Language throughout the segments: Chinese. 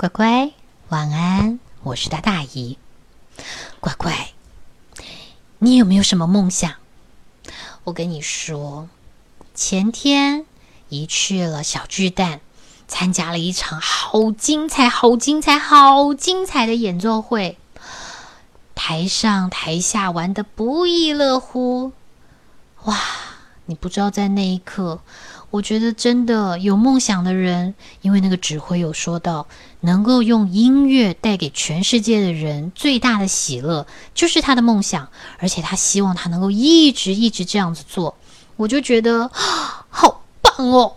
乖乖，晚安，我是大大姨。乖乖，你有没有什么梦想？我跟你说，前天姨去了小巨蛋，参加了一场好精彩、好精彩、好精彩的演奏会，台上台下玩的不亦乐乎。哇，你不知道在那一刻。我觉得真的有梦想的人，因为那个指挥有说到，能够用音乐带给全世界的人最大的喜乐，就是他的梦想，而且他希望他能够一直一直这样子做。我就觉得好棒哦！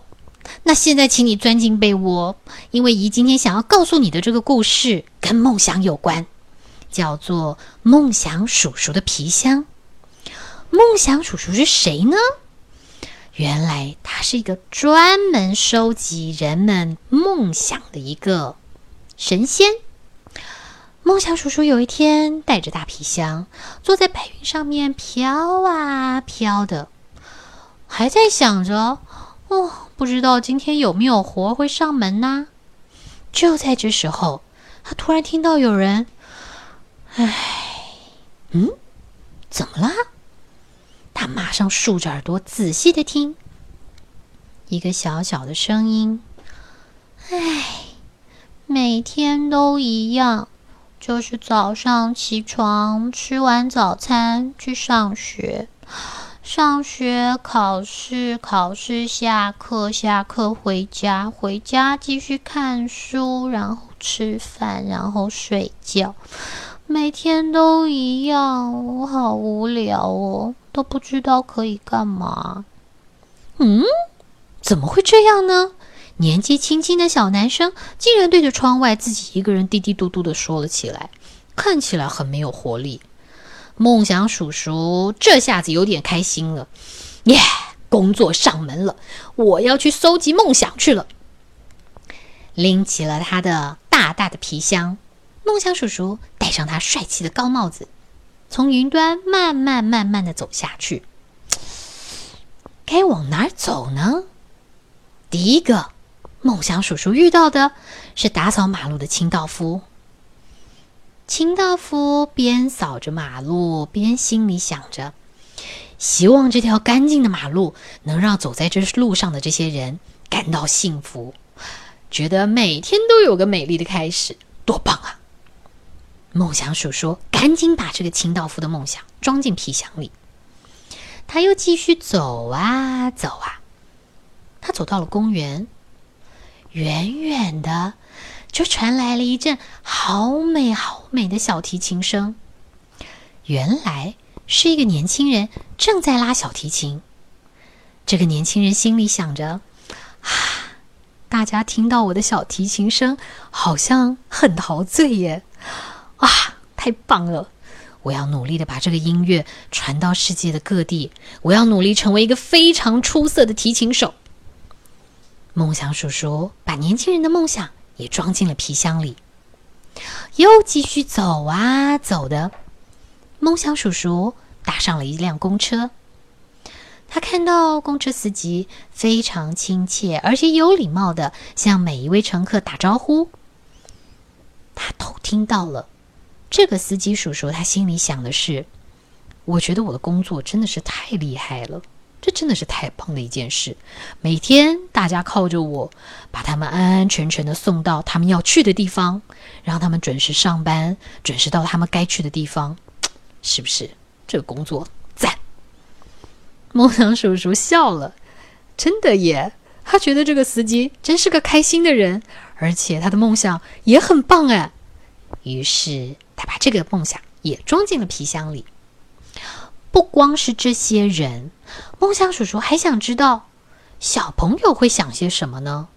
那现在请你钻进被窝，因为姨今天想要告诉你的这个故事跟梦想有关，叫做《梦想叔叔的皮箱》。梦想叔叔是谁呢？原来他是一个专门收集人们梦想的一个神仙。梦想叔叔有一天带着大皮箱，坐在白云上面飘啊飘的，还在想着：哦，不知道今天有没有活会上门呢？就在这时候，他突然听到有人：“哎，嗯，怎么啦？”马上竖着耳朵仔细的听，一个小小的声音：“唉，每天都一样，就是早上起床，吃完早餐去上学，上学考试，考试下课，下课回家，回家继续看书，然后吃饭，然后睡觉。每天都一样，我好无聊哦。”都不知道可以干嘛？嗯，怎么会这样呢？年纪轻轻的小男生竟然对着窗外自己一个人嘀嘀嘟嘟的说了起来，看起来很没有活力。梦想叔叔这下子有点开心了，耶！工作上门了，我要去搜集梦想去了。拎起了他的大大的皮箱，梦想叔叔戴上他帅气的高帽子。从云端慢慢慢慢的走下去，该往哪儿走呢？第一个，梦想叔叔遇到的是打扫马路的清道夫。清道夫边扫着马路，边心里想着，希望这条干净的马路能让走在这路上的这些人感到幸福，觉得每天都有个美丽的开始，多棒啊！梦想鼠说：“赶紧把这个清道夫的梦想装进皮箱里。”他又继续走啊走啊，他走到了公园，远远的就传来了一阵好美好美的小提琴声。原来是一个年轻人正在拉小提琴。这个年轻人心里想着：“啊，大家听到我的小提琴声，好像很陶醉耶。”太棒了！我要努力的把这个音乐传到世界的各地。我要努力成为一个非常出色的提琴手。梦想叔叔把年轻人的梦想也装进了皮箱里，又继续走啊走的。梦想叔叔搭上了一辆公车，他看到公车司机非常亲切而且有礼貌的向每一位乘客打招呼。他偷听到了。这个司机叔叔，他心里想的是：“我觉得我的工作真的是太厉害了，这真的是太棒的一件事。每天大家靠着我，把他们安安全全的送到他们要去的地方，让他们准时上班，准时到他们该去的地方，是不是？这个工作赞！”梦想叔叔笑了，真的耶，他觉得这个司机真是个开心的人，而且他的梦想也很棒哎。于是。他把这个梦想也装进了皮箱里。不光是这些人，梦想叔叔还想知道小朋友会想些什么呢？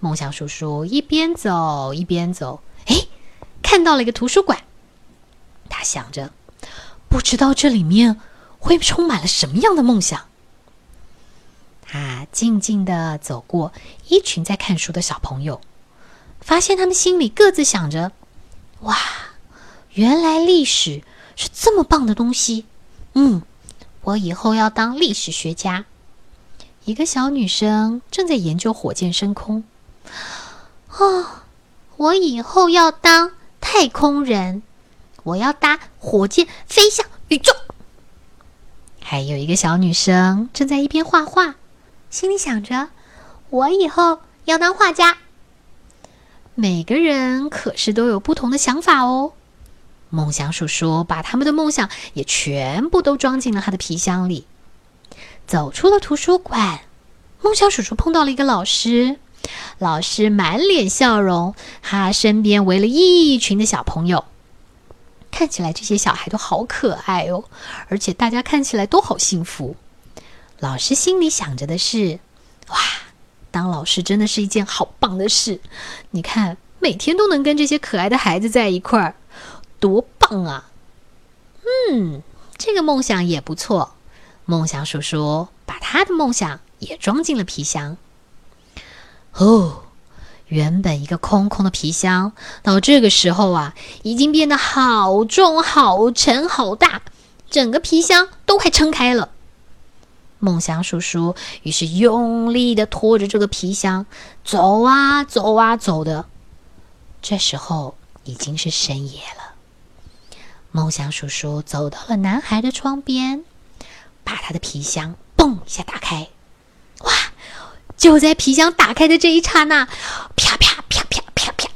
梦想叔叔一边走一边走，哎，看到了一个图书馆。他想着，不知道这里面会充满了什么样的梦想。他静静的走过一群在看书的小朋友，发现他们心里各自想着：哇！原来历史是这么棒的东西，嗯，我以后要当历史学家。一个小女生正在研究火箭升空，啊，我以后要当太空人，我要搭火箭飞向宇宙。”还有一个小女生正在一边画画，心里想着：“我以后要当画家。”每个人可是都有不同的想法哦。梦想叔叔把他们的梦想也全部都装进了他的皮箱里，走出了图书馆。梦想叔叔碰到了一个老师，老师满脸笑容，他身边围了一群的小朋友。看起来这些小孩都好可爱哦，而且大家看起来都好幸福。老师心里想着的是：哇，当老师真的是一件好棒的事！你看，每天都能跟这些可爱的孩子在一块儿，多棒啊！嗯，这个梦想也不错。梦想叔叔把他的梦想也装进了皮箱。哦。原本一个空空的皮箱，到这个时候啊，已经变得好重、好沉、好大，整个皮箱都快撑开了。梦想叔叔于是用力的拖着这个皮箱，走啊走啊走的。这时候已经是深夜了。梦想叔叔走到了男孩的窗边，把他的皮箱嘣一下打开。哇就在皮箱打开的这一刹那，啪啪啪啪啪啪！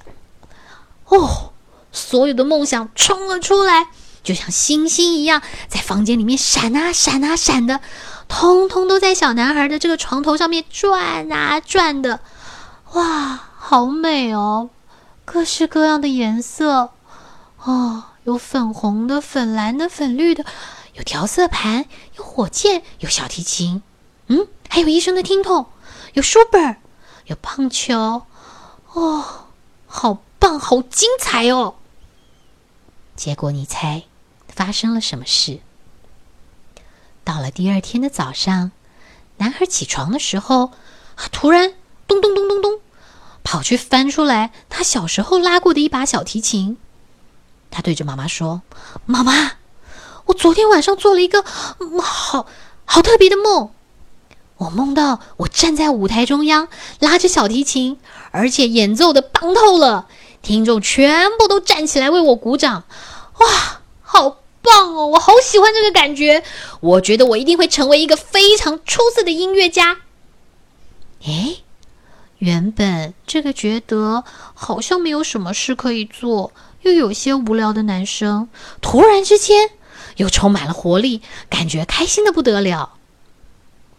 哦，所有的梦想冲了出来，就像星星一样，在房间里面闪啊闪啊闪的，通通都在小男孩的这个床头上面转啊转的。哇，好美哦！各式各样的颜色，哦，有粉红的、粉蓝的、粉绿的，有调色盘，有火箭，有小提琴，嗯，还有医生的听筒。有书本，有棒球，哦，好棒，好精彩哦！结果你猜发生了什么事？到了第二天的早上，男孩起床的时候，突然咚咚咚咚咚，跑去翻出来他小时候拉过的一把小提琴。他对着妈妈说：“妈妈，我昨天晚上做了一个好好特别的梦。”我梦到我站在舞台中央，拉着小提琴，而且演奏的棒透了，听众全部都站起来为我鼓掌。哇，好棒哦！我好喜欢这个感觉，我觉得我一定会成为一个非常出色的音乐家。诶，原本这个觉得好像没有什么事可以做，又有些无聊的男生，突然之间又充满了活力，感觉开心的不得了。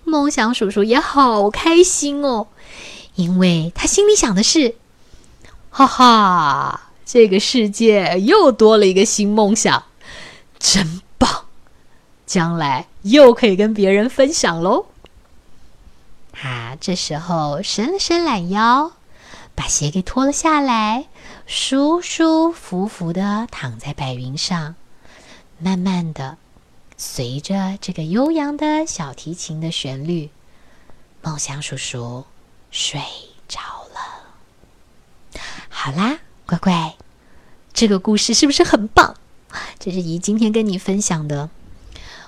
梦想叔叔也好开心哦，因为他心里想的是：哈哈，这个世界又多了一个新梦想，真棒！将来又可以跟别人分享喽。啊，这时候伸了伸懒腰，把鞋给脱了下来，舒舒服服的躺在白云上，慢慢的。随着这个悠扬的小提琴的旋律，梦想叔叔睡着了。好啦，乖乖，这个故事是不是很棒？这是姨今天跟你分享的。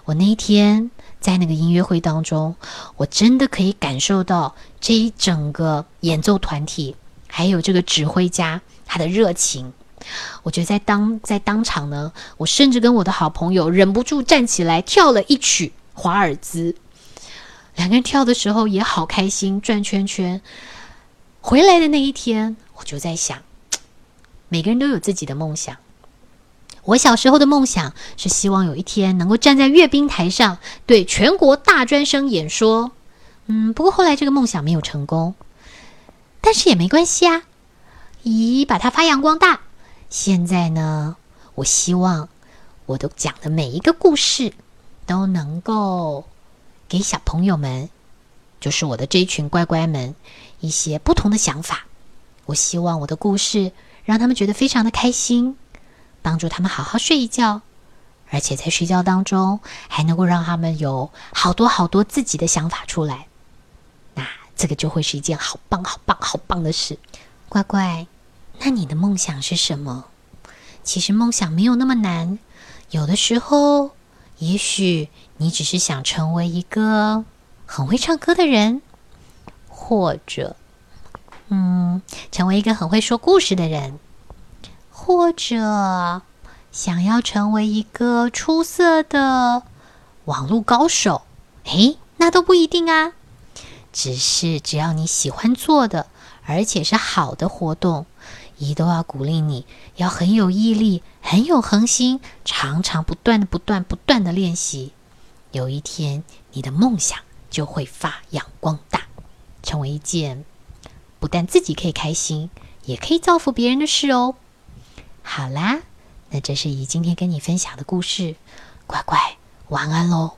我那一天在那个音乐会当中，我真的可以感受到这一整个演奏团体，还有这个指挥家他的热情。我觉得在当在当场呢，我甚至跟我的好朋友忍不住站起来跳了一曲华尔兹。两个人跳的时候也好开心，转圈圈。回来的那一天，我就在想，每个人都有自己的梦想。我小时候的梦想是希望有一天能够站在阅兵台上对全国大专生演说。嗯，不过后来这个梦想没有成功，但是也没关系啊，咦，把它发扬光大。现在呢，我希望我都讲的每一个故事都能够给小朋友们，就是我的这一群乖乖们一些不同的想法。我希望我的故事让他们觉得非常的开心，帮助他们好好睡一觉，而且在睡觉当中还能够让他们有好多好多自己的想法出来。那这个就会是一件好棒、好棒、好棒的事，乖乖。那你的梦想是什么？其实梦想没有那么难，有的时候，也许你只是想成为一个很会唱歌的人，或者，嗯，成为一个很会说故事的人，或者想要成为一个出色的网络高手，诶，那都不一定啊。只是只要你喜欢做的，而且是好的活动，姨都要鼓励你，要很有毅力，很有恒心，常常不断的、不断、不断的练习。有一天，你的梦想就会发扬光大，成为一件不但自己可以开心，也可以造福别人的事哦。好啦，那这是姨今天跟你分享的故事，乖乖晚安喽。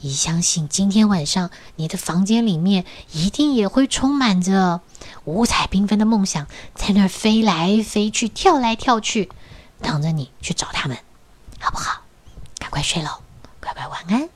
姨相信今天晚上你的房间里面一定也会充满着五彩缤纷的梦想，在那飞来飞去、跳来跳去，等着你去找他们，好不好？赶快睡喽，乖乖晚安。